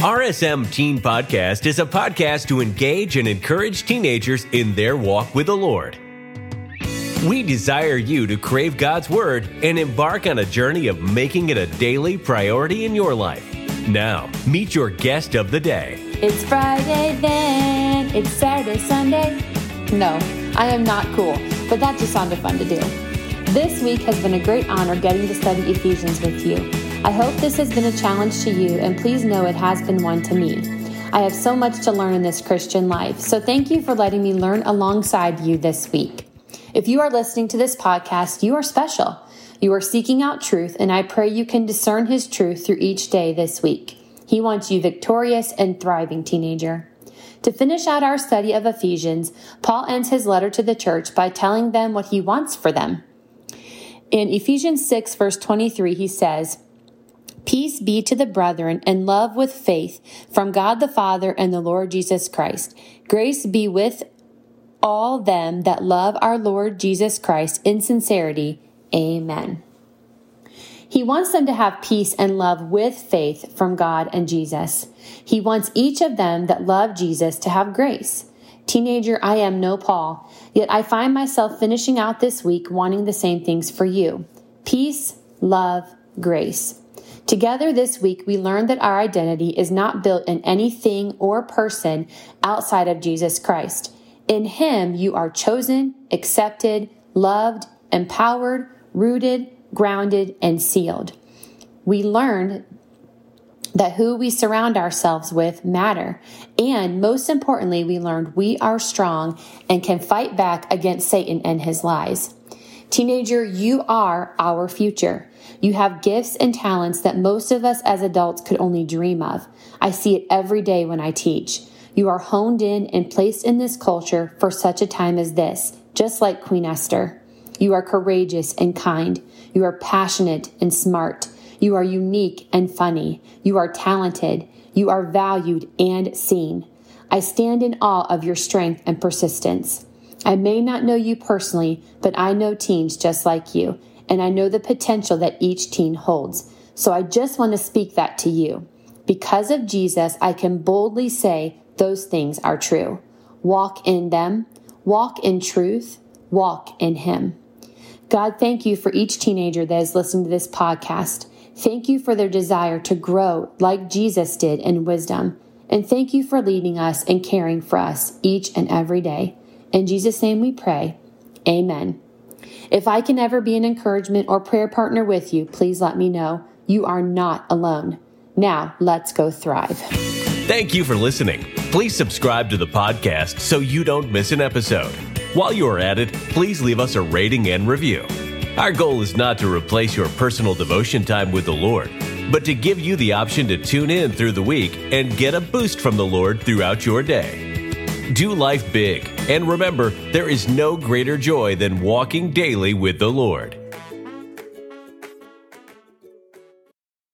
RSM Teen Podcast is a podcast to engage and encourage teenagers in their walk with the Lord. We desire you to crave God's Word and embark on a journey of making it a daily priority in your life. Now, meet your guest of the day. It's Friday then, it's Saturday, Sunday. No, I am not cool, but that just sounded fun to do. This week has been a great honor getting to study Ephesians with you. I hope this has been a challenge to you, and please know it has been one to me. I have so much to learn in this Christian life, so thank you for letting me learn alongside you this week. If you are listening to this podcast, you are special. You are seeking out truth, and I pray you can discern His truth through each day this week. He wants you victorious and thriving, teenager. To finish out our study of Ephesians, Paul ends his letter to the church by telling them what he wants for them. In Ephesians 6, verse 23, he says, Peace be to the brethren and love with faith from God the Father and the Lord Jesus Christ. Grace be with all them that love our Lord Jesus Christ in sincerity. Amen. He wants them to have peace and love with faith from God and Jesus. He wants each of them that love Jesus to have grace. Teenager, I am no Paul, yet I find myself finishing out this week wanting the same things for you peace, love, grace. Together this week, we learned that our identity is not built in anything or person outside of Jesus Christ. In Him, you are chosen, accepted, loved, empowered, rooted, grounded, and sealed. We learned that who we surround ourselves with matter. And most importantly, we learned we are strong and can fight back against Satan and his lies. Teenager, you are our future. You have gifts and talents that most of us as adults could only dream of. I see it every day when I teach. You are honed in and placed in this culture for such a time as this, just like Queen Esther. You are courageous and kind. You are passionate and smart. You are unique and funny. You are talented. You are valued and seen. I stand in awe of your strength and persistence. I may not know you personally, but I know teens just like you, and I know the potential that each teen holds. So I just want to speak that to you. Because of Jesus, I can boldly say those things are true. Walk in them, walk in truth, walk in Him. God, thank you for each teenager that is listening to this podcast. Thank you for their desire to grow like Jesus did in wisdom. And thank you for leading us and caring for us each and every day. In Jesus' name we pray. Amen. If I can ever be an encouragement or prayer partner with you, please let me know. You are not alone. Now, let's go thrive. Thank you for listening. Please subscribe to the podcast so you don't miss an episode. While you are at it, please leave us a rating and review. Our goal is not to replace your personal devotion time with the Lord, but to give you the option to tune in through the week and get a boost from the Lord throughout your day. Do life big. And remember, there is no greater joy than walking daily with the Lord.